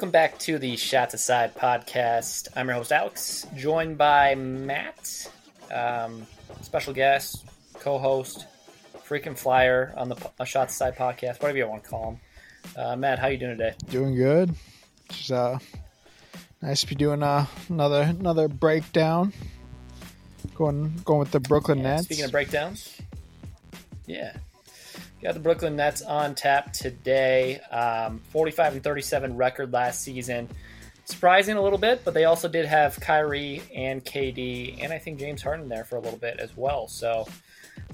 Welcome back to the Shots Aside podcast. I'm your host, Alex, joined by Matt, um, special guest, co host, freaking flyer on the uh, Shots Aside podcast, whatever you want to call him. Uh, Matt, how you doing today? Doing good. Just uh, nice to be doing uh, another another breakdown. Going going with the Brooklyn Yeah, Nets. Speaking of breakdowns, yeah. Got the Brooklyn Nets on tap today. Um, 45 and 37 record last season. Surprising a little bit, but they also did have Kyrie and KD, and I think James Harden there for a little bit as well. So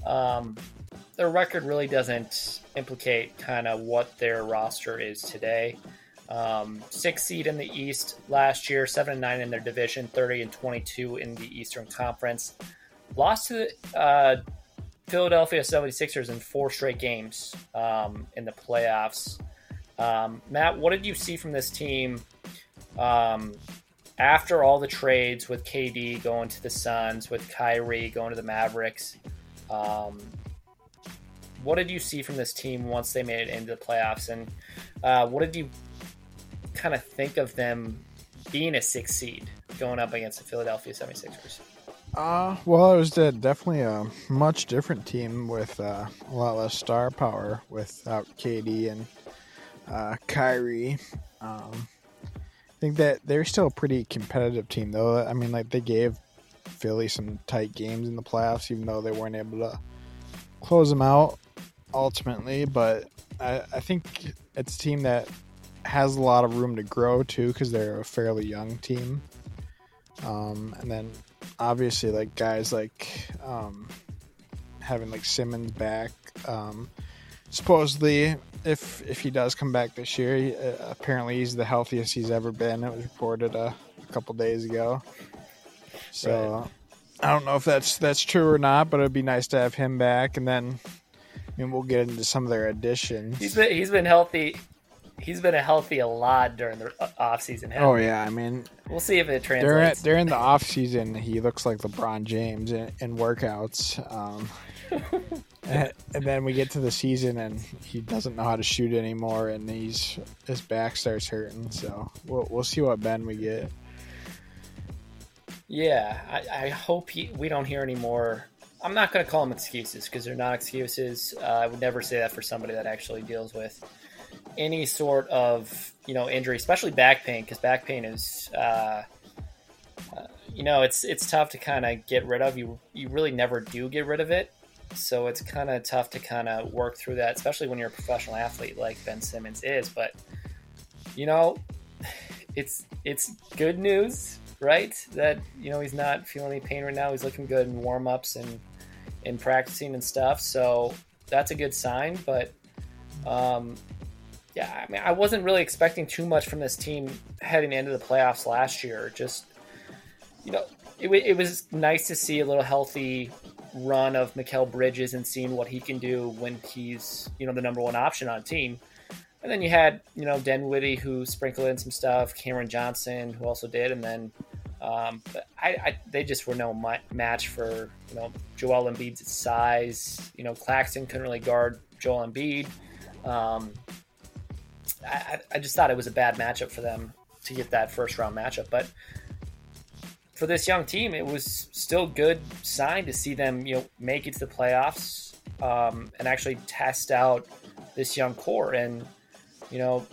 um, their record really doesn't implicate kind of what their roster is today. Um, six seed in the East last year, seven and nine in their division, 30 and 22 in the Eastern Conference. Lost to the uh, Philadelphia 76ers in four straight games um, in the playoffs. Um, Matt, what did you see from this team um, after all the trades with KD going to the Suns, with Kyrie going to the Mavericks? Um, what did you see from this team once they made it into the playoffs? And uh, what did you kind of think of them being a six seed going up against the Philadelphia 76ers? Uh, well, it was de- definitely a much different team with uh, a lot less star power without KD and uh, Kyrie. Um, I think that they're still a pretty competitive team, though. I mean, like they gave Philly some tight games in the playoffs, even though they weren't able to close them out ultimately. But I, I think it's a team that has a lot of room to grow too, because they're a fairly young team. Um, and then obviously like guys like um, having like Simmons back. Um, supposedly, if if he does come back this year, he, uh, apparently he's the healthiest he's ever been. It was reported a, a couple days ago. So I don't know if that's that's true or not, but it'd be nice to have him back. And then I mean, we'll get into some of their additions. He's been he's been healthy. He's been a healthy a lot during the off season. Oh yeah, I mean we'll see if it during translates. during the off season, he looks like LeBron James in, in workouts. Um, and, and then we get to the season, and he doesn't know how to shoot anymore, and he's his back starts hurting. So we'll we'll see what Ben we get. Yeah, I, I hope he, we don't hear any more. I'm not going to call them excuses because they're not excuses. Uh, I would never say that for somebody that actually deals with any sort of you know injury, especially back pain, because back pain is. Uh, uh, you know, it's it's tough to kind of get rid of. You you really never do get rid of it, so it's kind of tough to kind of work through that, especially when you're a professional athlete like Ben Simmons is. But you know, it's it's good news, right? That you know he's not feeling any pain right now. He's looking good in warm ups and in practicing and stuff. So that's a good sign. But um, yeah, I mean, I wasn't really expecting too much from this team heading into the playoffs last year. Just you know, it, it was nice to see a little healthy run of Mikal Bridges and seeing what he can do when he's you know the number one option on team. And then you had, you know, Dinwiddie who sprinkled in some stuff, Cameron Johnson who also did, and then um, but I, I they just were no ma- match for you know Joel Embiid's size. You know, Claxton couldn't really guard Joel Embiid. Um, I, I- just thought it was a bad matchup for them to get that first round matchup, but for this young team, it was still good sign to see them, you know, make it to the playoffs um, and actually test out this young core. And you know,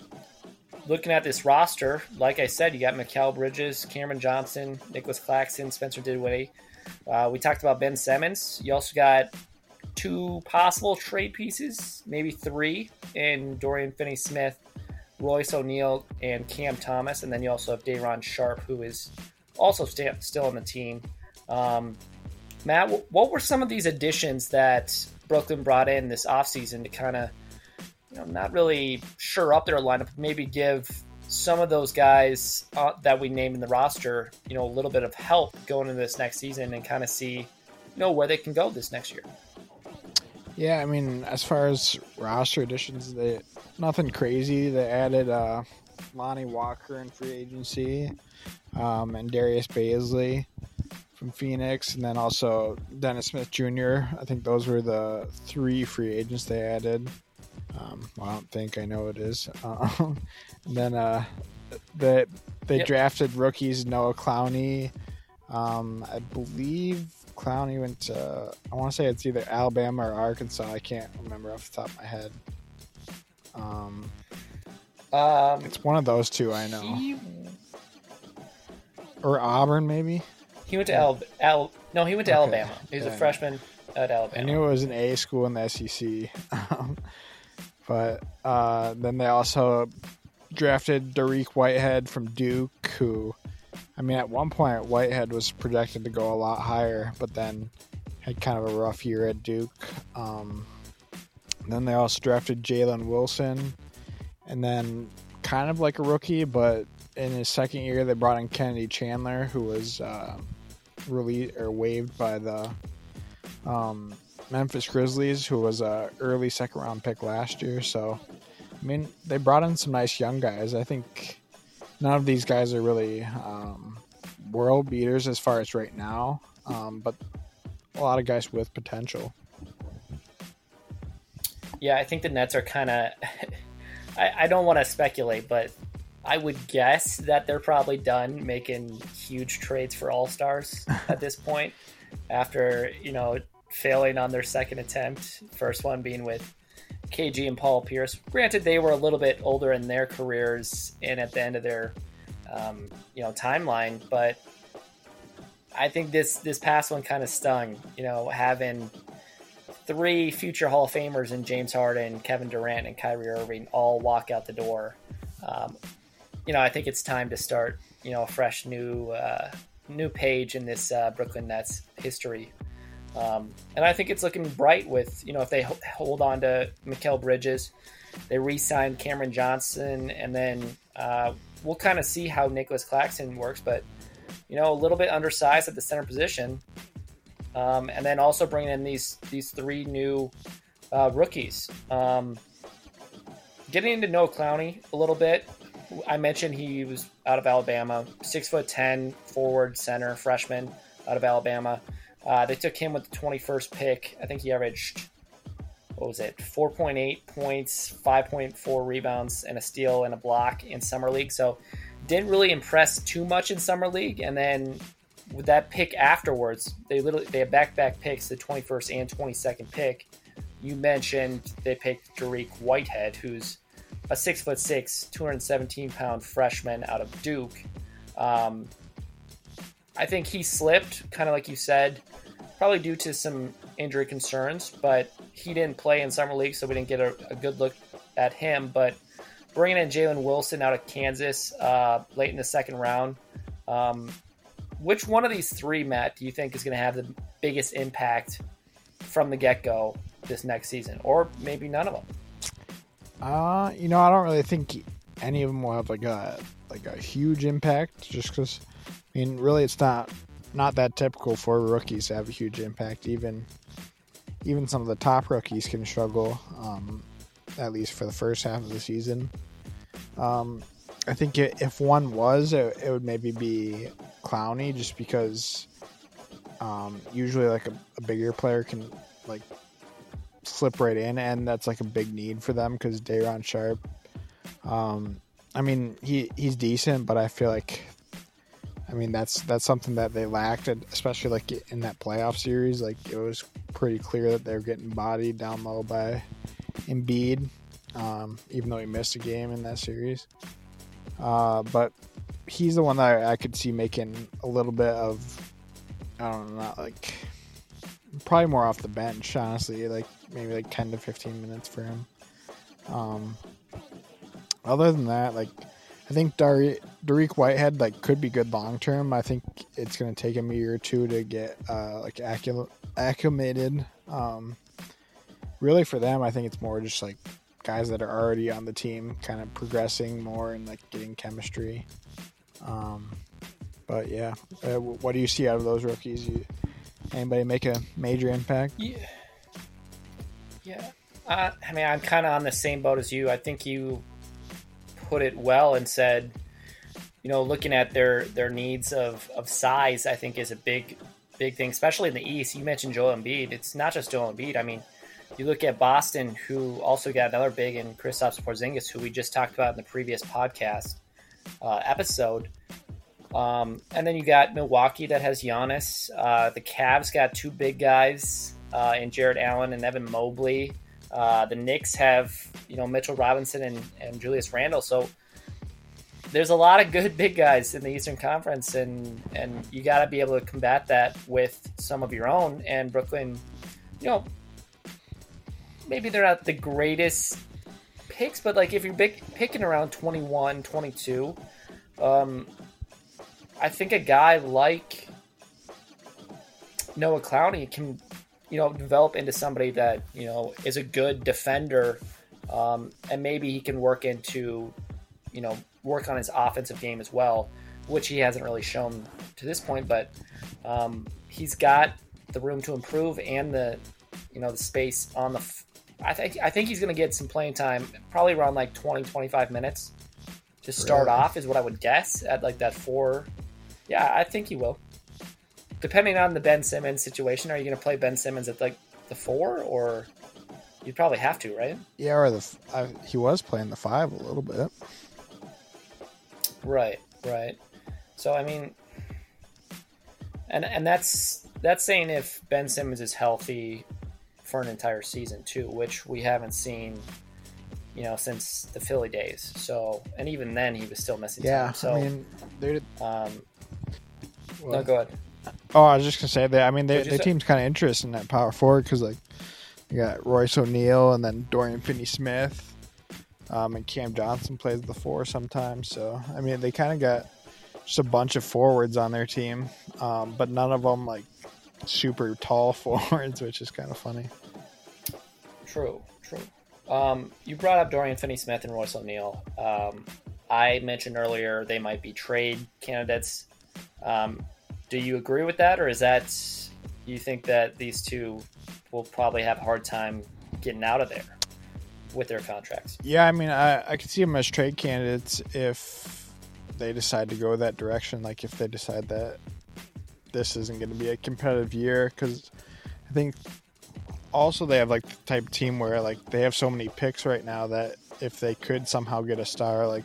looking at this roster, like I said, you got Mikal Bridges, Cameron Johnson, Nicholas Claxton, Spencer Dinwiddie. Uh, we talked about Ben Simmons. You also got two possible trade pieces, maybe three, in Dorian Finney-Smith, Royce O'Neale, and Cam Thomas. And then you also have Day'Ron Sharpe, who is also sta still on the team. Um, Matt, wh- what were some of these additions that Brooklyn brought in this offseason to kind of, you know, not really sure up their lineup, maybe give some of those guys uh, that we named in the roster, you know, a little bit of help going into this next season and kind of see, you know, where they can go this next year. Yeah, I mean, as far as roster additions, they nothing crazy. They added uh, Lonnie Walker in free agency, um, and Darius Bazley from Phoenix, and then also Dennis Smith Jr. I think those were the three free agents they added. Um, well, I don't think I know it is. Uh, and then uh, that they yep. drafted rookies Noah Clowney. Um, I believe Clowney went to. I want to say it's either Alabama or Arkansas. I can't remember off the top of my head. Um, um it's one of those two. I know. He... Or Auburn, maybe. He went to Al. Al no, he went to okay. Alabama. He was a freshman at Alabama. I knew it was an A school in the SEC. but uh, then they also drafted Dariq Whitehead from Duke, who, I mean, at one point, Whitehead was projected to go a lot higher, but then had kind of a rough year at Duke. Um, then they also drafted Jalen Wilson, and then kind of like a rookie, but in his second year, they brought in Kennedy Chandler, who was uh, released or waived by the um, Memphis Grizzlies, who was a early second round pick last year. So, I mean, they brought in some nice young guys. I think none of these guys are really um, world beaters as far as right now, um, but a lot of guys with potential. Yeah, I think the Nets are kind of. I, I don't want to speculate, but I would guess that they're probably done making huge trades for all stars at this point. After you know failing on their second attempt, first one being with KG and Paul Pierce. Granted, they were a little bit older in their careers and at the end of their um, you know timeline, but I think this this past one kind of stung. You know, having three future Hall of Famers in James Harden, Kevin Durant, and Kyrie Irving all walk out the door. Um, you know, I think it's time to start. You know, a fresh new uh, new page in this uh, Brooklyn Nets history um, and I think it's looking bright with, you know, if they hold on to Mikal Bridges, they re signed Cameron Johnson, and then uh, we'll kind of see how Nicholas Claxton works. But, you know, a little bit undersized at the center position. Um, and then also bringing in these these three new uh, rookies. Um, getting into Noah Clowney a little bit. I mentioned he was out of Alabama, six foot ten, forward center, freshman out of Alabama. Uh, they took him with the 21st pick. I think he averaged, what was it, 4.8 points, 5.4 rebounds, and a steal and a block in Summer League. So didn't really impress too much in Summer League. And then with that pick afterwards, they literally they had back-to-back picks, the 21st and 22nd pick. You mentioned they picked Dariq Whitehead, who's a six foot six, 217 pound freshman out of Duke. Um, I think he slipped, kind of like you said, probably due to some injury concerns, but he didn't play in Summer League, so we didn't get a, a good look at him. But bringing in Jalen Wilson out of Kansas uh, late in the second round, um, which one of these three, Matt, do you think is going to have the biggest impact from the get go this next season, or maybe none of them? Uh, you know, I don't really think any of them will have like a like a huge impact, just because I mean, really, it's not not that typical for rookies to have a huge impact. Even even some of the top rookies can struggle, um, at least for the first half of the season. Um, I think it, if one was, it, it, would maybe be Clowney, just because um, usually like a, a, bigger player can like slip right in, and that's like a big need for them because Day'Ron Sharpe. Um, I mean, he he's decent, but I feel like I mean, that's that's something that they lacked, especially like in that playoff series. Like it was pretty clear that they were getting bodied down low by Embiid, um, even though he missed a game in that series. Uh, but he's the one that I could see making a little bit of, I don't know, like probably more off the bench, honestly, like maybe like 10 to 15 minutes for him. Um, other than that, like I think Dar- Dariq Whitehead like could be good long term. I think it's going to take him a year or two to get uh, like acclimated. Um, really, for them, I think it's more just like guys that are already on the team, kind of progressing more and like getting chemistry. Um, but yeah, uh, what do you see out of those rookies? You, anybody make a major impact? Yeah, yeah. Uh, I mean, I'm kind of on the same boat as you. I think you put it well and said, you know, looking at their their needs of of size, I think is a big big thing, especially in the East. You mentioned Joel Embiid. It's not just Joel Embiid. I mean, you look at Boston, who also got another big in Kristaps Porzingis, who we just talked about in the previous podcast. uh, episode. Um, and then you got Milwaukee that has Giannis. Uh, the Cavs got two big guys uh, in Jarrett Allen and Evan Mobley. Uh, the Knicks have you know Mitchell Robinson and, and Julius Randle. So there's a lot of good big guys in the Eastern Conference, and and you got to be able to combat that with some of your own. And Brooklyn, you know, maybe they're not the greatest picks, but like if you're big, picking around 21, 22, um, I think a guy like Noah Clowney can, you know, develop into somebody that you know is a good defender, um, and maybe he can work into, you know, work on his offensive game as well, which he hasn't really shown to this point. But um, he's got the room to improve and the, you know, the space on the. I think I think he's going to get some playing time, probably around like 20, 25 minutes to start Really? off, is what I would guess at like that four. Yeah, I think he will. Depending on the Ben Simmons situation, are you going to play Ben Simmons at like the four, or you'd probably have to, right? Yeah, or the f- I, he was playing the five a little bit. Right, right. So I mean, and and that's that's saying if Ben Simmons is healthy for an entire season too, which we haven't seen, you know, since the Philly days. So and even then he was still missing Yeah, time. So I mean, they. um, no, well, go ahead. Oh, I was just gonna say that. I mean, they, What'd you their say? team's kind of interesting in that power forward because like you got Royce O'Neale and then Dorian Finney-Smith, um, and Cam Johnson plays the four sometimes. So I mean, they kind of got just a bunch of forwards on their team, um, but none of them like super tall forwards, which is kind of funny. True, true. Um, you brought up Dorian Finney-Smith and Royce O'Neale. Um, I mentioned earlier they might be trade candidates. Um, do you agree with that, or is that you think that these two will probably have a hard time getting out of there with their contracts? Yeah, I mean, I I could see them as trade candidates if they decide to go that direction. Like if they decide that this isn't going to be a competitive year, because I think also they have like the type team where like they have so many picks right now that if they could somehow get a star, like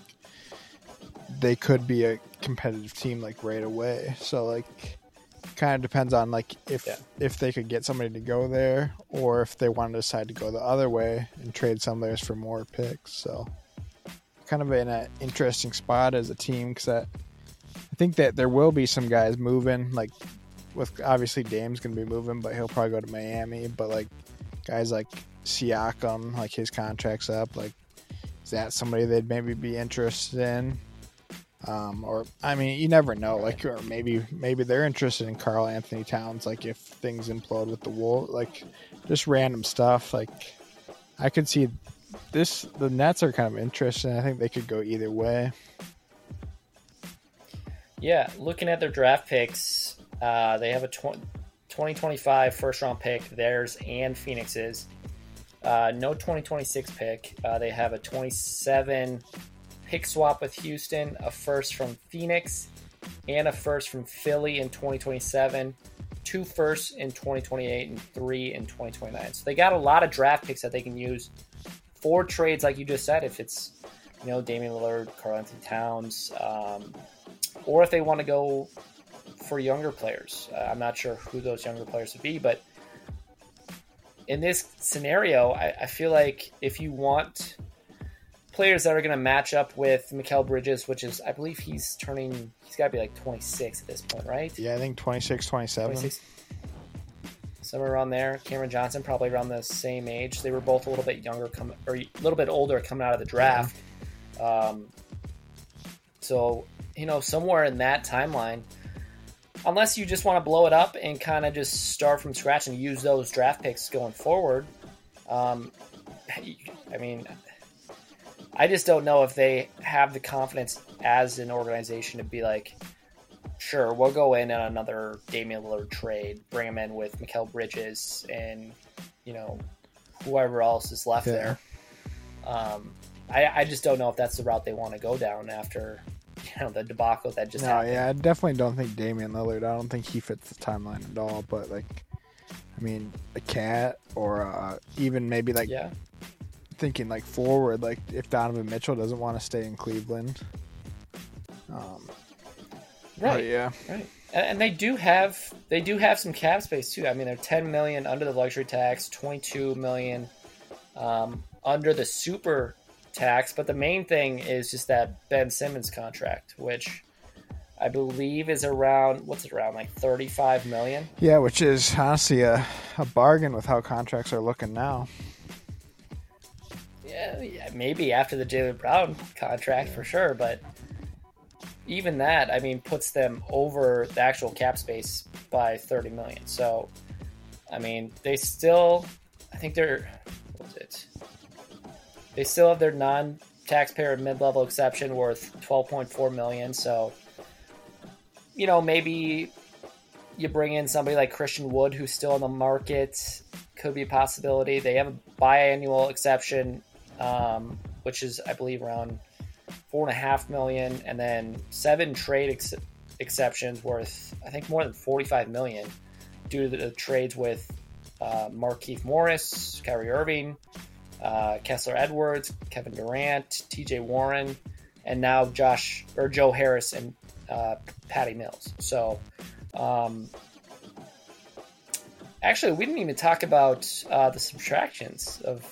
they could be a competitive team like right away. So like kind of depends on like if Yeah. if they could get somebody to go there or if they want to decide to go the other way and trade some of theirs for more picks. So kind of in an interesting spot as a team because I, I think that there will be some guys moving like with obviously Dame's gonna be moving, but he'll probably go to Miami. But like guys like Siakam, like his contract's up. Like is that somebody they'd maybe be interested in? Um, or I mean, you never know. Like, or maybe maybe they're interested in Karl-Anthony Towns. Like, if things implode with the Wool, like just random stuff. Like, I could see this. The Nets are kind of interesting. I think they could go either way. Yeah, looking at their draft picks, uh, they have a tw- 2025 first round pick, theirs and Phoenix's. Uh, no 2026 pick. Uh, they have a 27 pick swap with Houston, a first from Phoenix, and a first from Philly in 2027, two firsts in 2028, and three in 2029. So they got a lot of draft picks that they can use for trades, like you just said, if it's, you know, Damian Lillard, Karl-Anthony Towns, um, or if they want to go for younger players. Uh, I'm not sure who those younger players would be, but in this scenario, I, I feel like if you want players that are going to match up with Mikal Bridges, which is, I believe he's turning, he's got to be like 26 at this point, right? Yeah, I think 26, 27. 26. Somewhere around there. Cameron Johnson probably around the same age. They were both a little bit younger, come or a little bit older coming out of the draft. Um, so you know, somewhere in that timeline, unless you just want to blow it up and kind of just start from scratch and use those draft picks going forward. Um, I mean, I just don't know if they have the confidence as an organization to be like, sure, we'll go in on another Damian Lillard trade, bring him in with Mikal Bridges and you know whoever else is left Yeah. there. Um, I, I just don't know if that's the route they want to go down after you know the debacle that just no, happened. yeah, I definitely don't think Damian Lillard. I don't think he fits the timeline at all. But like, I mean, a cat or uh, even maybe like yeah, thinking like forward, like if Donovan Mitchell doesn't want to stay in Cleveland, Um, Right. yeah. Right. And, and they do have they do have some cap space too. I mean, they're 10 million under the luxury tax, 22 million um, under the super tax. But the main thing is just that Ben Simmons contract, which I believe is around what's it around like 35 million. Yeah, which is honestly a, a bargain with how contracts are looking now. Yeah, maybe after the Jaylen Brown contract for sure, but even that, I mean, puts them over the actual cap space by 30 million. So, I mean, they still, I think they're, what's it? They still have their non-taxpayer mid-level exception worth 12.4 million. So, you know, maybe you bring in somebody like Christian Wood, who's still in the market, could be a possibility. They have a biannual exception, um, which is, I believe, around four and a half million, and then seven trade ex- exceptions worth, I think, more than 45 million due to the trades with uh, Markieff Morris, Kyrie Irving, uh, Kessler Edwards, Kevin Durant, TJ Warren, and now Josh or Joe Harris and uh, Patty Mills. So, um, actually, we didn't even talk about uh, the subtractions of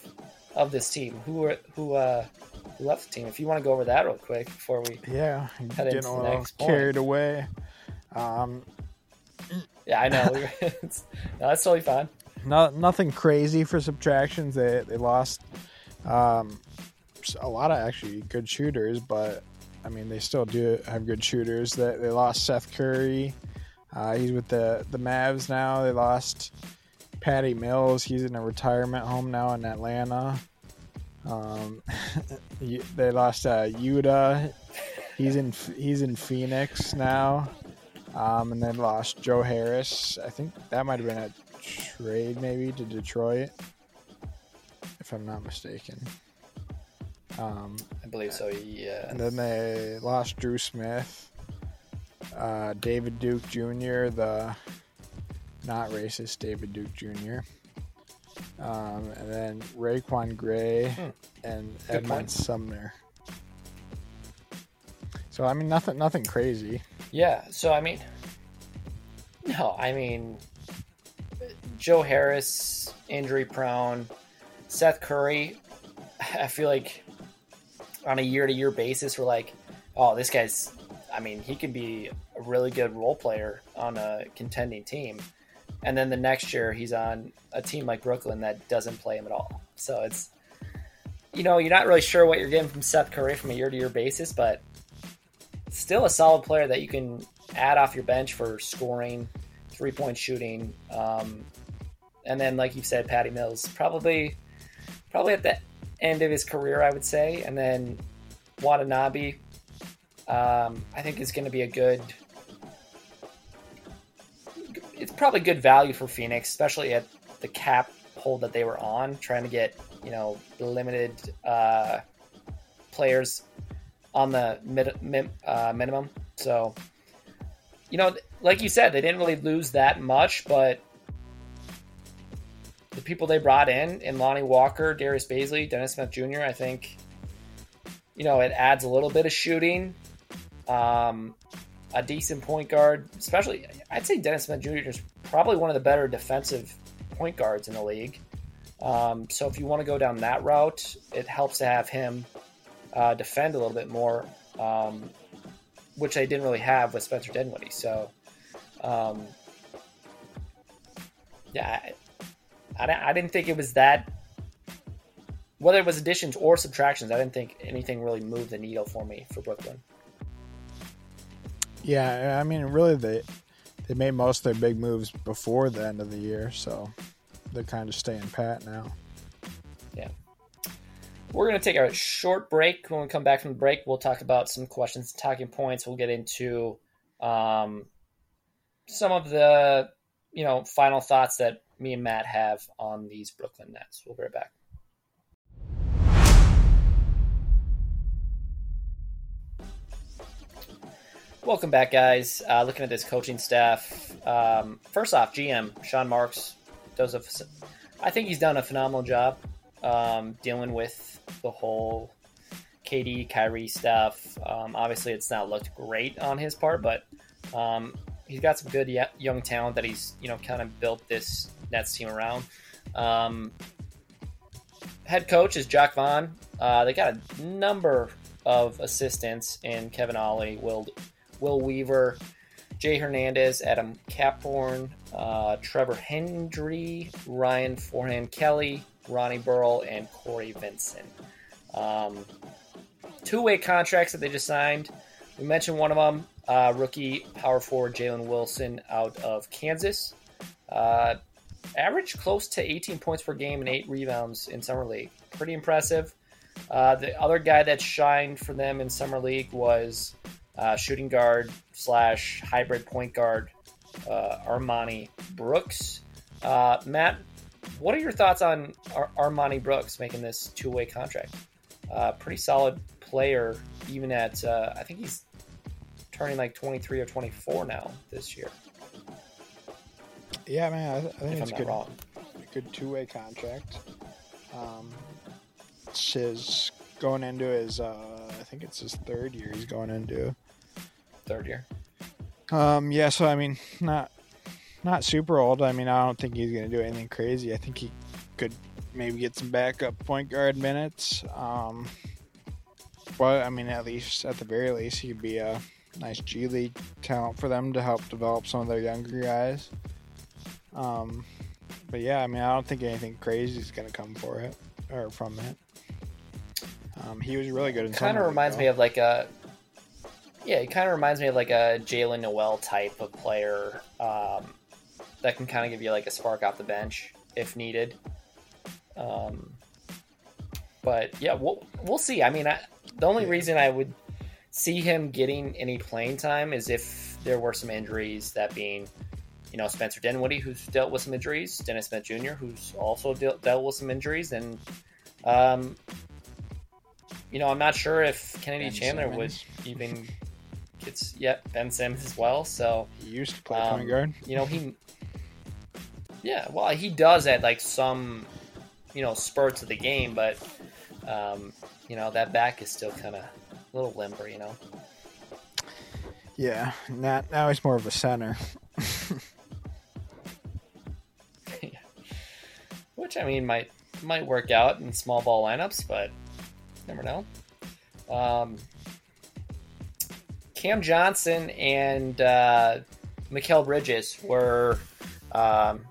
of this team. Who are who uh, left the team? If you want to go over that real quick before we, Yeah, Head into the next point. carried away. Um, yeah, I know. no, that's totally fine. no, nothing crazy for subtractions. They they lost um, a lot of actually good shooters, but I mean they still do have good shooters. They, they lost Seth Curry. Uh, he's with the the Mavs now. They lost Patty Mills. He's in a retirement home now in Atlanta. Um, they lost uh, Yuta. He's in he's in Phoenix now. Um, and then lost Joe Harris. I think that might have been a trade maybe to Detroit, if I'm not mistaken. Um, I believe so. Yeah. and then they lost Drew Smith, uh, David Duke Jr., the not racist David Duke Jr., um, and then RaiQuan Gray Hmm. and Good Edmond point. Sumner. So I mean, nothing, nothing crazy. Yeah. So I mean, no, I mean, Joe Harris injury prone, Seth Curry. I feel like on a year to year basis, we're like, oh, this guy's. I mean, he could be a really good role player on a contending team, and then the next year he's on a team like Brooklyn that doesn't play him at all. So it's, you know, you're not really sure what you're getting from Seth Curry from a year to year basis, but still a solid player that you can add off your bench for scoring, three point shooting, um, and then like you said, Patty Mills probably probably at the end of his career, I would say, and then Watanabe, um, I think is going to be a good. It's probably good value for Phoenix, especially at the cap hold that they were on, trying to get you know limited uh, players on the mid, min, uh, minimum. So, you know, like you said, they didn't really lose that much, but the people they brought in, in Lonnie Walker, Darius Bazley, Dennis Smith Jr., I think, you know, it adds a little bit of shooting, um, a decent point guard, especially, I'd say Dennis Smith Jr. is probably one of the better defensive point guards in the league. Um, so if you want to go down that route, it helps to have him uh, defend a little bit more, um, which they didn't really have with Spencer Dinwiddie. So, um, yeah, I, I, I didn't think it was that. Whether it was additions or subtractions, I didn't think anything really moved the needle for me for Brooklyn. Yeah, I mean, really, they they made most of their big moves before the end of the year, so they're kind of staying pat now. Yeah. We're going to take a short break. When we come back from the break, we'll talk about some questions, and talking points. We'll get into um, some of the you know final thoughts that me and Matt have on these Brooklyn Nets. We'll be right back. Welcome back, guys. Uh, looking at this coaching staff. Um, first off, GM Sean Marks does a. I think he's done a phenomenal job um, dealing with the whole KD, Kyrie stuff. Um, obviously, it's not looked great on his part, but um, he's got some good young talent that he's you know kind of built this Nets team around. Um, head coach is Jacque Vaughn. Uh, they got a number of assistants in Kevin Ollie, Will Will Weaver, Jay Hernandez, Adam Caporn, uh, Trevor Hendry, Ryan Forehan-Kelly, Ronnie Burrell, and Corey Vincent. Um, Two way contracts that they just signed. We mentioned one of them, uh, rookie power forward Jalen Wilson out of Kansas. Uh, averaged close to 18 points per game and eight rebounds in summer league. Pretty impressive. Uh, the other guy that shined for them in summer league was uh, shooting guard slash hybrid point guard uh, Armoni Brooks. Uh, Matt, what are your thoughts on Ar- Armoni Brooks making this two way contract? Uh, pretty solid player, even at uh, I think he's turning like 23 or 24 now this year. Yeah, man, I, th- I think if it's good, wrong. a good two way contract. Um, it's his going into his, uh, I think it's his third year. He's going into third year. Um, yeah, so I mean, not not super old. I mean, I don't think he's going to do anything crazy. I think he could maybe get some backup point guard minutes. Um, but I mean, at least at the very least, he could be a nice G League talent for them to help develop some of their younger guys. Um, but yeah, I mean, I don't think anything crazy is going to come for it or from it. Um, he was really good. In kind of reminds me of like a yeah, it kind of reminds me of like a Jaylen Nowell type of player um, that can kind of give you like a spark off the bench if needed. Um, but yeah, we'll we'll see. I mean, I, the only yeah. reason I would see him getting any playing time is if there were some injuries. That being, you know, Spencer Dinwiddie, who's dealt with some injuries, Dennis Smith Jr., who's also de- dealt with some injuries, and um, you know, I'm not sure if Kennedy ben Chandler Simmons. would even gets yet yeah, Ben Simmons as well. So he used to play um, point guard. You know, he yeah, well, he does at like some you know spurts of the game, but um, you know that back is still kind of a little limber, you know. Yeah, now now he's more of a center. Which I mean might might work out in small ball lineups, but never know. Um, Cam Johnson and uh, Bridges were um,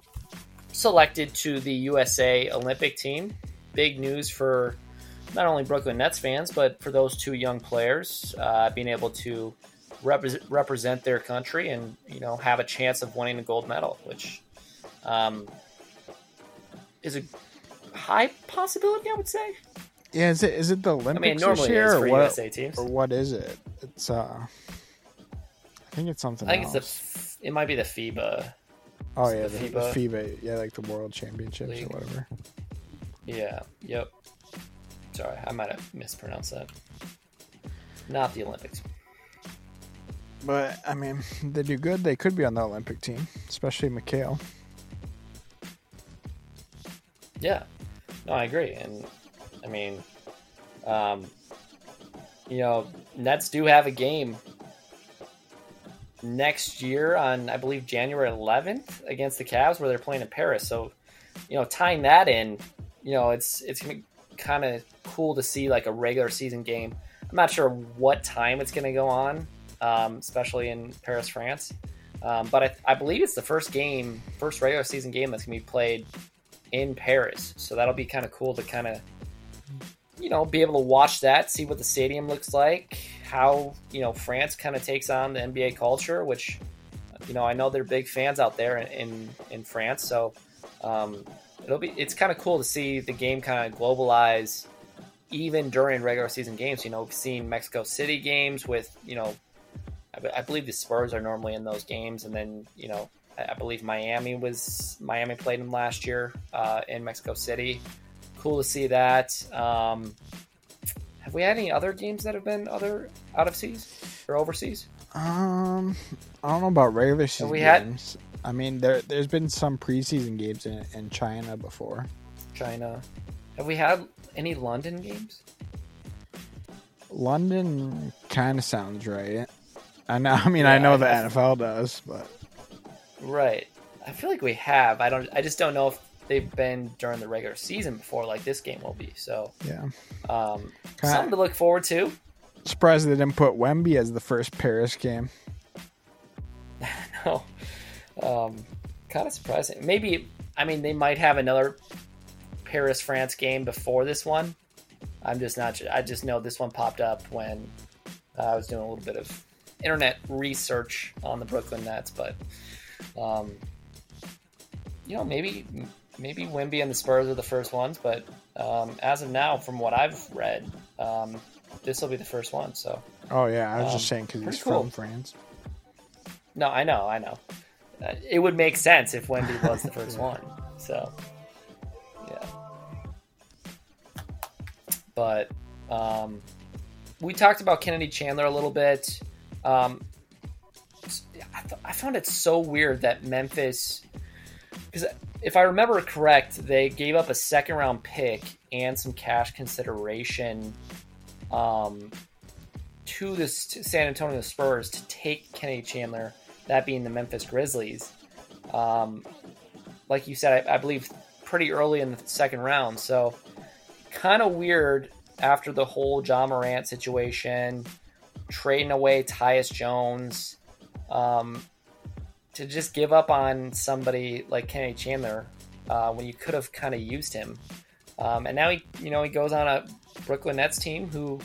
selected to the USA Olympic team. Big news for not only Brooklyn Nets fans, but for those two young players uh, being able to represent, represent their country and you know have a chance of winning a gold medal, which um, is a high possibility, I would say. Yeah, is it is it the Olympics I mean, normally this year, or what, USA teams. or what is it? It's uh, I think it's something. I think else. it's the. It might be the FIBA. Oh yeah, the, FIBA. the FIBA. Yeah, like the World Championships League. or whatever. Yeah. Yep. Sorry, I might have mispronounced that. Not the Olympics. But I mean, they do good. They could be on the Olympic team, especially Mikal. Yeah, no, I agree, and I mean, um, you know, Nets do have a game next year on I believe January 11th against the Cavs where they're playing in Paris. So, you know, tying that in, you know, it's it's gonna be kind of cool to see like a regular season game. I'm not sure what time it's to go on, um, especially in Paris, France. Um, but I, I, believe it's the first game, first regular season game that's to be played in Paris. So that'll be kind of cool to kind of, you know, be able to watch that, see what the stadium looks like, how, you know, France kind of takes on the NBA culture, which, you know, I know they're big fans out there in, in, in France. So, um, it'll be it's kind of cool to see the game kind of globalize even during regular season games. You know, we've seen Mexico City games with you know, I, I believe the Spurs are normally in those games, and then you know, I, I believe Miami was Miami played them last year uh, in Mexico City. Cool to see that. Um, have we had any other games that have been other out of seas or overseas? Um, I don't know about regular season we games. Had... I mean, there there's been some preseason games in, in China before. China. Have we had any London games? London kind of sounds right. I know. I mean, yeah, I know I the NFL does, but right. I feel like we have. I don't. I just don't know if they've been during the regular season before, like this game will be. So yeah, um, something to look forward to. Surprised they didn't put Wemby as the first Paris game. no, um, kind of surprising. Maybe I mean they might have another Paris France game before this one. I'm just not. I just know this one popped up when uh, I was doing a little bit of internet research on the Brooklyn Nets, but um, you know maybe maybe Wemby and the Spurs are the first ones, but um, as of now, from what I've read, um, this will be the first one. So. Oh yeah, I was just um, saying because he's cool. from France. No, I know, I know. Uh, it would make sense if Wemby was the first one. So, yeah. But um, we talked about Kennedy Chandler a little bit. Um, I, th- I found it so weird that Memphis, because if I remember correct, they gave up a second round pick and some cash consideration um, to the San Antonio Spurs to take Kennedy Chandler that being the Memphis Grizzlies. Um, like you said, I, I, believe pretty early in the second round. So kind of weird after the whole Ja Morant situation, trading away Tyus Jones, um, to just give up on somebody like Kenny Chandler uh, when you could have kind of used him. Um, and now he, you know, he goes on a Brooklyn Nets team who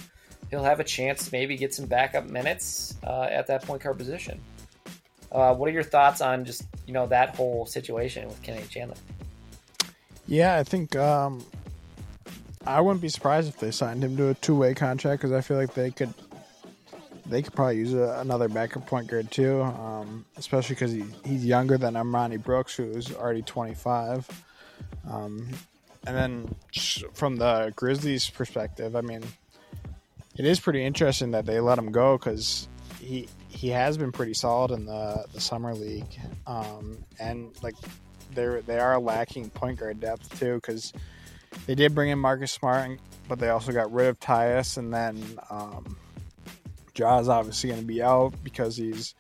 he'll have a chance to maybe get some backup minutes uh, at that point guard position. Uh, what are your thoughts on just you know that whole situation with Kenny Chandler? Yeah, I think um, I wouldn't be surprised if they signed him to a two way contract because I feel like they could they could probably use a, another backup point guard too, um, especially because he, he's younger than Armoni Brooks, who's already 25. Um, and then from the Grizzlies' perspective, I mean, it is pretty interesting that they let him go because he he has been pretty solid in the the summer league, um, and like they're they are lacking point guard depth too because they did bring in Marcus Smart, but they also got rid of Tyus, and then um, Ja's obviously going to be out because he's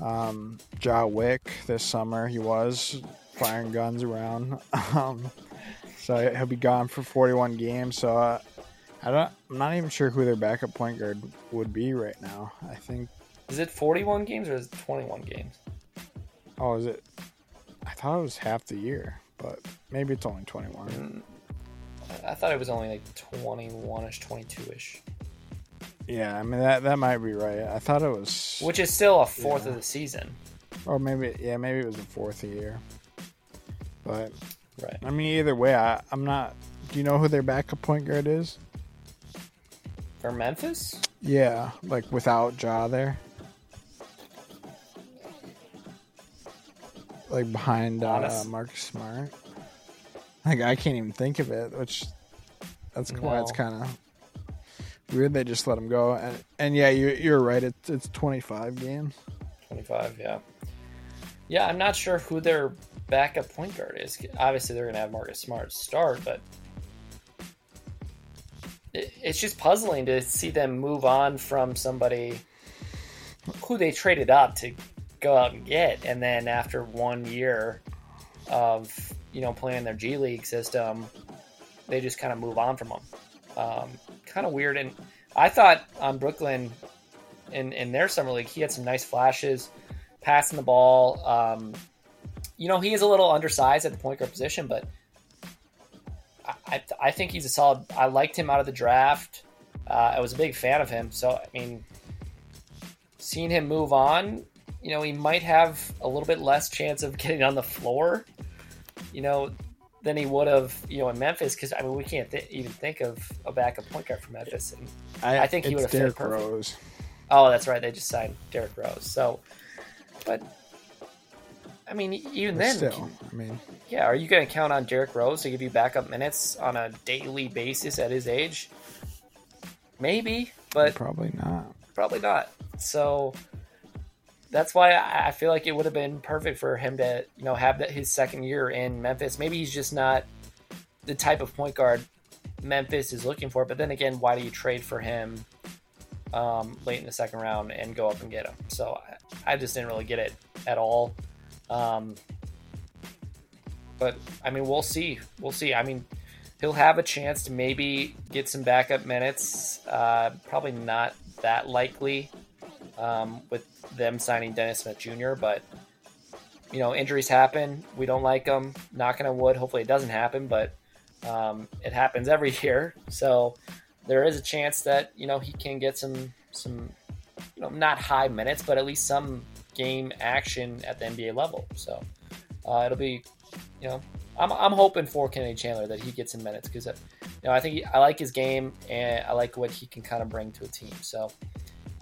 um, Ja Wick this summer. He was firing guns around, um, so he'll be gone for 41 games. So uh, I don't. I'm not even sure who their backup point guard would be right now. I think is it 41 games or is it 21 games? Oh, is it? I thought it was half the year, but maybe it's only 21. Mm, I thought it was only like 21ish, 22ish. Yeah, I mean that that might be right. I thought it was, which is still a fourth yeah. of the season. Or maybe yeah, maybe it was a fourth a year. But right. I mean, either way, I, I'm not. Do you know who their backup point guard is? For Memphis? Yeah, like without Ja there. like behind uh, Marcus Smart. Like I can't even think of it, which that's no. why it's kind of weird. They just let him go, and and yeah, you you're right. It's it's 25 games. 25, yeah, yeah. I'm not sure who their backup point guard is. Obviously, they're gonna have Marcus Smart start, but it, it's just puzzling to see them move on from somebody who they traded up to go out and get, and then after one year of you know playing their G League system, they just kind of move on from them. Um, kind of weird. And I thought on Brooklyn in in their summer league, he had some nice flashes, passing the ball. Um, you know, he is a little undersized at the point guard position, but I, I think he's a solid. I liked him out of the draft. Uh, I was a big fan of him. So I mean, seeing him move on you know, he might have a little bit less chance of getting on the floor, you know, than he would have, you know, in Memphis. Because I mean, we can't th- even think of a backup point guard from Memphis, and I, I think he would have fit perfect. Rose. Oh, that's right. They just signed Derrick Rose. So, but I mean, even but then, still, I mean, yeah, are you going to count on Derrick Rose to give you backup minutes on a daily basis at his age? Maybe, but probably not. Probably not. So, that's why I feel like it would have been perfect for him to, you know, have that his second year in Memphis. Maybe he's just not the type of point guard Memphis is looking for. But then again, why do you trade for him um, late in the second round and go up and get him. So I, I just didn't really get it at all. Um, but I mean, we'll see. We'll see. I mean, he'll have a chance to maybe get some backup minutes. Uh, probably not that likely um, with them signing Dennis Smith Jr., but you know, injuries happen. We don't like them. Knocking on wood. Hopefully, it doesn't happen, but um, it happens every year. So there is a chance that you know he can get some some you know not high minutes, but at least some game action at the NBA level. So uh, it'll be you know I'm, I'm hoping for Kennedy Chandler that he gets some minutes because uh, you know I think he, I like his game and I like what he can kind of bring to a team. So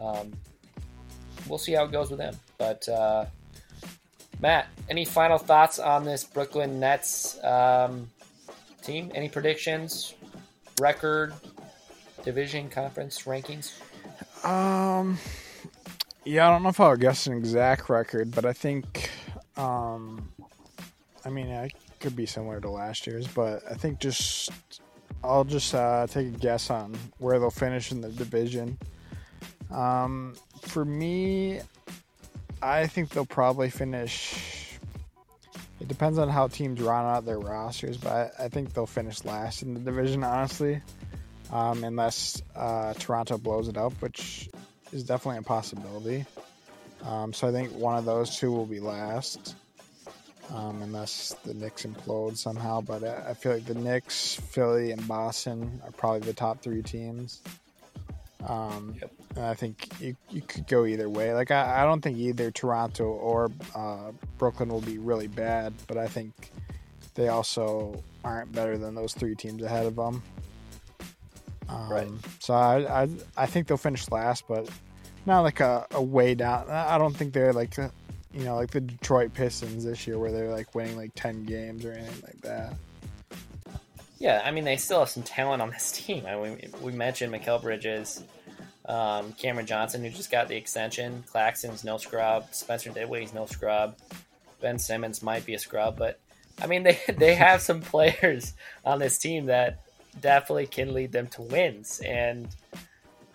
um, we'll see how it goes with him. But uh, Matt, any final thoughts on this Brooklyn Nets um, team? Any predictions? Record, division, conference rankings? Um, yeah, I don't know if I'll guess an exact record, but I think, um, I mean, it could be similar to last year's, but I think just I'll just uh, take a guess on where they'll finish in the division. Um, for me, I think they'll probably finish. It depends on how teams run out their rosters, but I, I think they'll finish last in the division, honestly, um, unless uh, Toronto blows it up, which is definitely a possibility. Um, so I think one of those two will be last, um, unless the Knicks implode somehow. But I, I feel like the Knicks, Philly, and Boston are probably the top three teams. Um, yep. I think you, you could go either way. Like I, I don't think either Toronto or uh, Brooklyn will be really bad, but I think they also aren't better than those three teams ahead of them. Um, right. So I, I I think they'll finish last, but not like a, a way down. I don't think they're like you know like the Detroit Pistons this year where they're like winning like ten games or anything like that. Yeah, I mean they still have some talent on this team. I mean, we mentioned Mikal Bridges, um, Cameron Johnson, who just got the extension. Claxton's no scrub. Spencer Dinwiddie's no scrub. Ben Simmons might be a scrub, but I mean they they have some players on this team that definitely can lead them to wins. And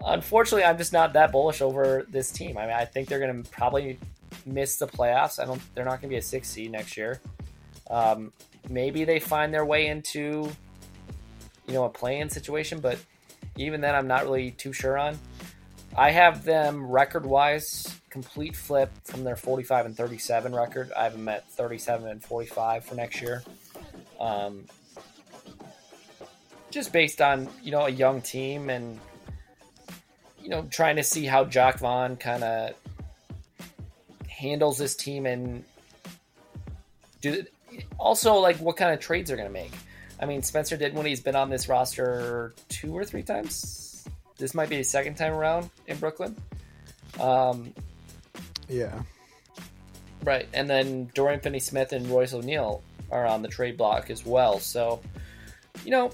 unfortunately, I'm just not that bullish over this team. I mean, I think they're going to probably miss the playoffs. I don't. They're not going to be a six seed next year. Um, maybe they find their way into you know a play-in situation, but even then, I'm not really too sure on. I have them record wise complete flip from their 45 and 37 record. I have them at 37 and 45 for next year. Um, just based on you know a young team and you know trying to see how Jacque Vaughn kind of handles this team and do also like what kind of trades they're going to make. I mean, Spencer Dinwiddie's been on this roster two or three times this might be a second time around in Brooklyn. Um, yeah. Right, and then Dorian Finney-Smith and Royce O'Neale are on the trade block as well. So, you know,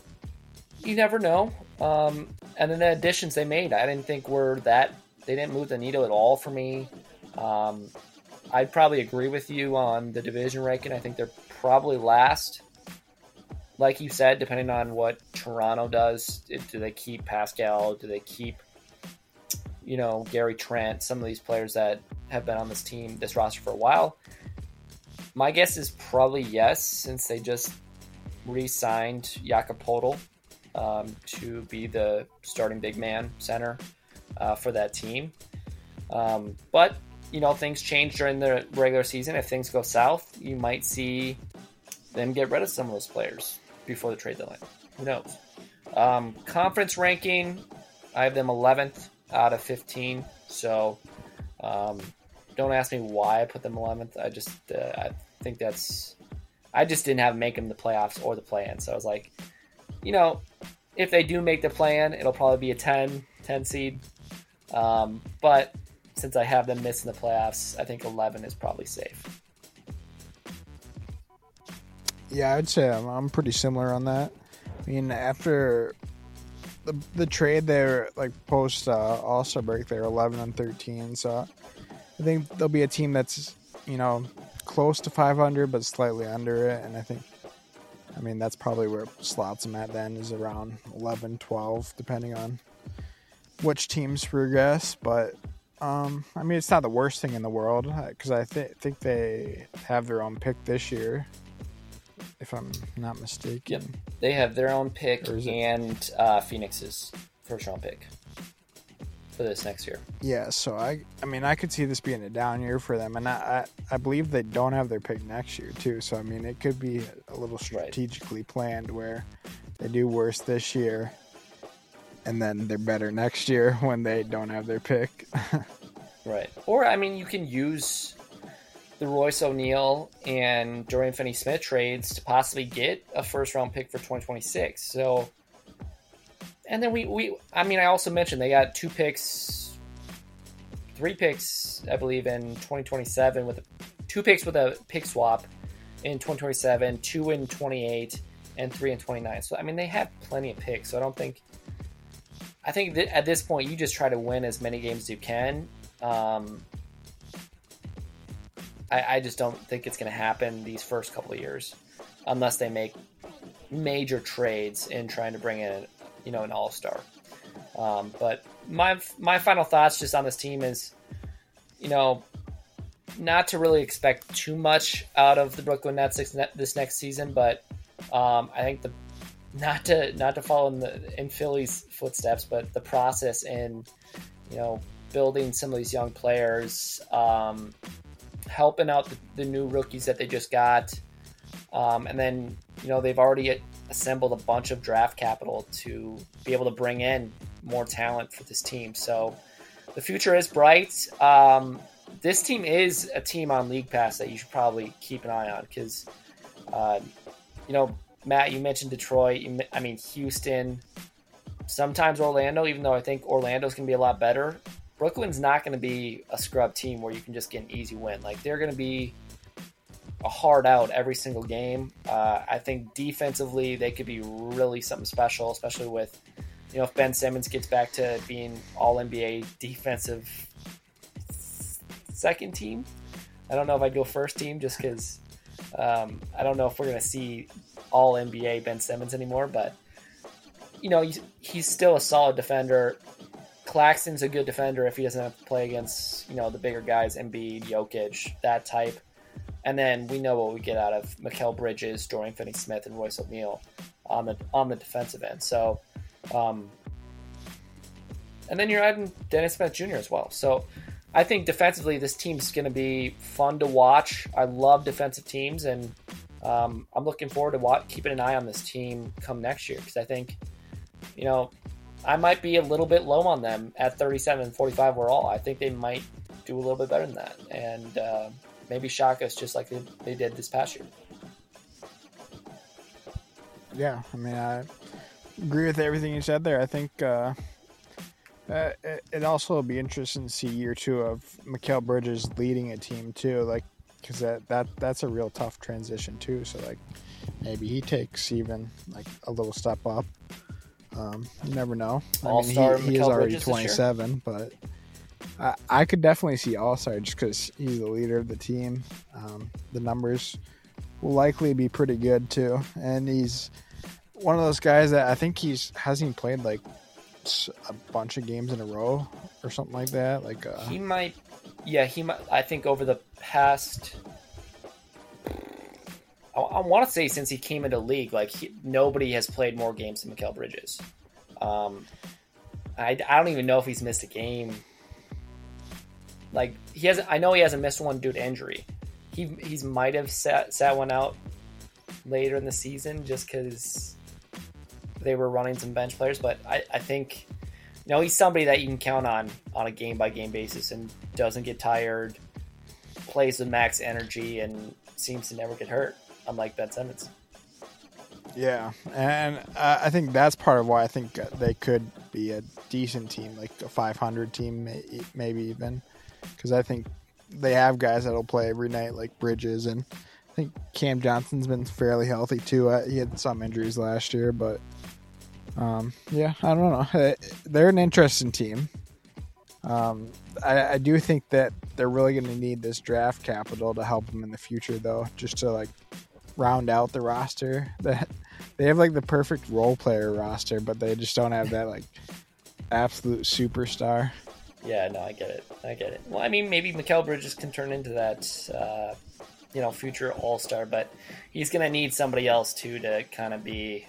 you never know. Um, and then the additions they made, I didn't think were that they didn't move the needle at all for me. Um, I'd probably agree with you on the division ranking. I think they're probably last like you said, depending on what Toronto does, do they keep Pascal? Do they keep, you know, Gary Trent? Some of these players that have been on this team, this roster for a while. My guess is probably yes, since they just re-signed Jakob Poeltl um, to be the starting big man center uh, for that team. Um, but you know, things change during the regular season. If things go south, you might see them get rid of some of those players before the trade deadline. Who knows? Um, conference ranking, I have them 11th out of 15. So um, don't ask me why I put them 11th. I just uh, I think that's I just didn't have make them the playoffs or the play-in. So I was like, you know, if they do make the play-in, it'll probably be a 10, 10 seed. Um, but since I have them missing the playoffs, I think 11 is probably safe. Yeah, I'd say I'm, I'm pretty similar on that. I mean, after the the trade, they're like post uh, Star break, they're 11 and 13. So I think there'll be a team that's you know close to 500 but slightly under it, and I think. I mean, that's probably where slots them at then is around 11, 12, depending on which teams progress, but um, I mean, it's not the worst thing in the world because I th- think they have their own pick this year, if I'm not mistaken. Yep, they have their own pick and uh, Phoenix's first round pick for this next year. Yeah, so I, I mean, I could see this being a down year for them, and I, I, I believe they don't have their pick next year too. So I mean, it could be a little strategically right. planned where they do worse this year and then they're better next year when they don't have their pick. right. Or I mean, you can use the Royce O'Neale and Dorian Finney-Smith trades to possibly get a first round pick for 2026. So, and then we we I mean, I also mentioned they got two picks, three picks, I believe, in 2027 with two picks with a pick swap in 2027, two in 28, and three in 29. So I mean, they have plenty of picks. So I don't think I think at this point, you just try to win as many games as you can. Um, I, I just don't think it's going to happen these first couple of years unless they make major trades in trying to bring in, you know, an all star. Um, but my my final thoughts just on this team is, you know, not to really expect too much out of the Brooklyn Nets this next season, but um, I think the not to not to follow in the in Philly's footsteps, but the process in you know building some of these young players, um, helping out the, the, new rookies that they just got, um, and then you know they've already assembled a bunch of draft capital to be able to bring in more talent for this team. So the future is bright. Um, this team is a team on League Pass that you should probably keep an eye on because, uh, you know, Matt, you mentioned Detroit. You, I mean, Houston. Sometimes Orlando, even though I think Orlando's going to be a lot better. Brooklyn's not going to be a scrub team where you can just get an easy win. Like they're going to be a hard out every single game. Uh, I think defensively they could be really something special, especially with you know if Ben Simmons gets back to being All NBA defensive second team. I don't know if I'd go first team just because um, I don't know if we're going to see all NBA Ben Simmons anymore, but you know he's, he's still a solid defender. Claxton's a good defender if he doesn't have to play against you know the bigger guys, Embiid, Jokic, that type. And then we know what we get out of Mikal Bridges, Dorian Finney-Smith, and Royce O'Neale on the on the defensive end. So, um, and then you're adding Dennis Smith Jr. as well. So, I think defensively this team's going to be fun to watch. I love defensive teams, and um, I'm looking forward to watch, keeping an eye on this team come next year because I think, you know, I might be a little bit low on them at 37 and 45 overall. I think they might do a little bit better than that, and uh, maybe shock us just like they, did this past year. Yeah, I mean, I agree with everything you said there. I think uh, uh, it also will be interesting to see year two of Mikal Bridges leading a team too. Like because that, that that's a real tough transition too. So like maybe he takes even like a little step up. Um, you never know. I All mean, he, he is already 27, but I, I, could definitely see All Star just because he's the leader of the team. Um, the numbers will likely be pretty good too, and he's one of those guys that I think he's hasn't played like a bunch of games in a row or something like that. Like uh, he might yeah, he might. I think over the past, I, I want to say since he came into league, like he, nobody has played more games than Mikal Bridges. Um, I, I don't even know if he's missed a game. Like he hasn't. I know he hasn't missed one due to injury. He he's might have sat sat one out later in the season just because they were running some bench players. But I, I think you know, he's somebody that you can count on on a game by game basis and doesn't get tired, plays with max energy, and seems to never get hurt, unlike Ben Simmons. Yeah, and uh, I think that's part of why I think they could be a decent team, like a 500 team, maybe even, because I think they have guys that'll play every night, like Bridges, and I think Cam Johnson's been fairly healthy too. Uh, he had some injuries last year, but um, yeah, I don't know. They're an interesting team. Um, I, I, do think that they're really going to need this draft capital to help them in the future, though, just to like round out the roster. That they have like the perfect role player roster, but they just don't have that like absolute superstar. Yeah, no, I get it. I get it. Well, I mean, maybe Mikal Bridges can turn into that, uh, you know, future All Star, but he's to need somebody else too to kind of be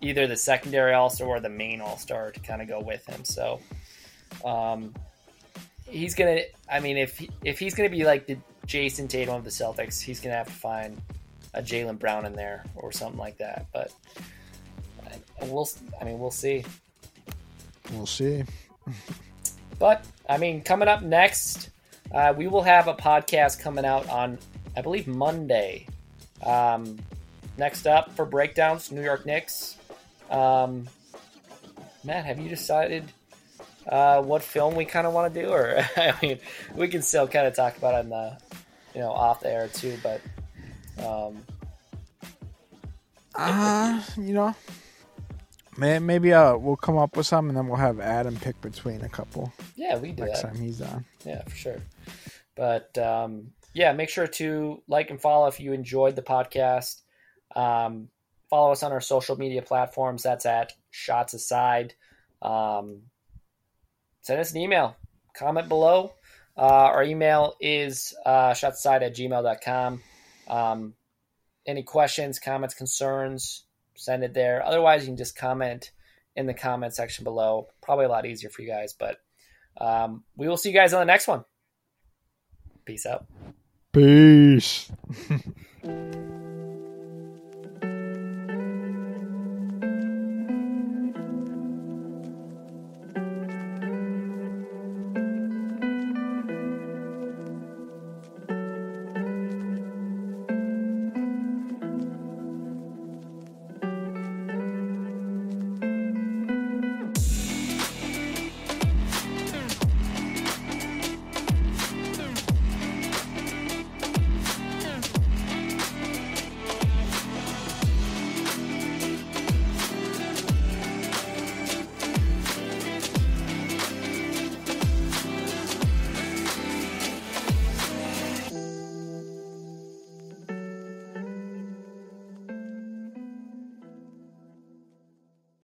either the secondary All Star or the main All Star to kind of go with him. So, um, he's gonna. I mean, if if he's gonna be like the Jayson Tatum of the Celtics, he's gonna have to find a Jaylen Brown in there or something like that. But we'll. I mean, we'll see. We'll see. but I mean, coming up next, uh, we will have a podcast coming out on, I believe, Monday. Um, next up for breakdowns, New York Knicks. Um, Matt, have you decided uh, what film we kind of want to do, or I mean, we can still kind of talk about it in the, you know, off the air too. But, um, uh, you know, maybe uh, we'll come up with some, and then we'll have Adam pick between a couple. Yeah, we do next that. time he's on. Yeah, for sure. But um, yeah, make sure to like and follow if you enjoyed the podcast. Um, follow us on our social media platforms. That's at Shots Aside. Um, send us an email, comment below. Uh, our email is uh, shotsaside at gmail.com. Um, any questions, comments, concerns, send it there. Otherwise, you can just comment in the comment section below. Probably a lot easier for you guys, but um, we will see you guys on the next one. Peace out. Peace.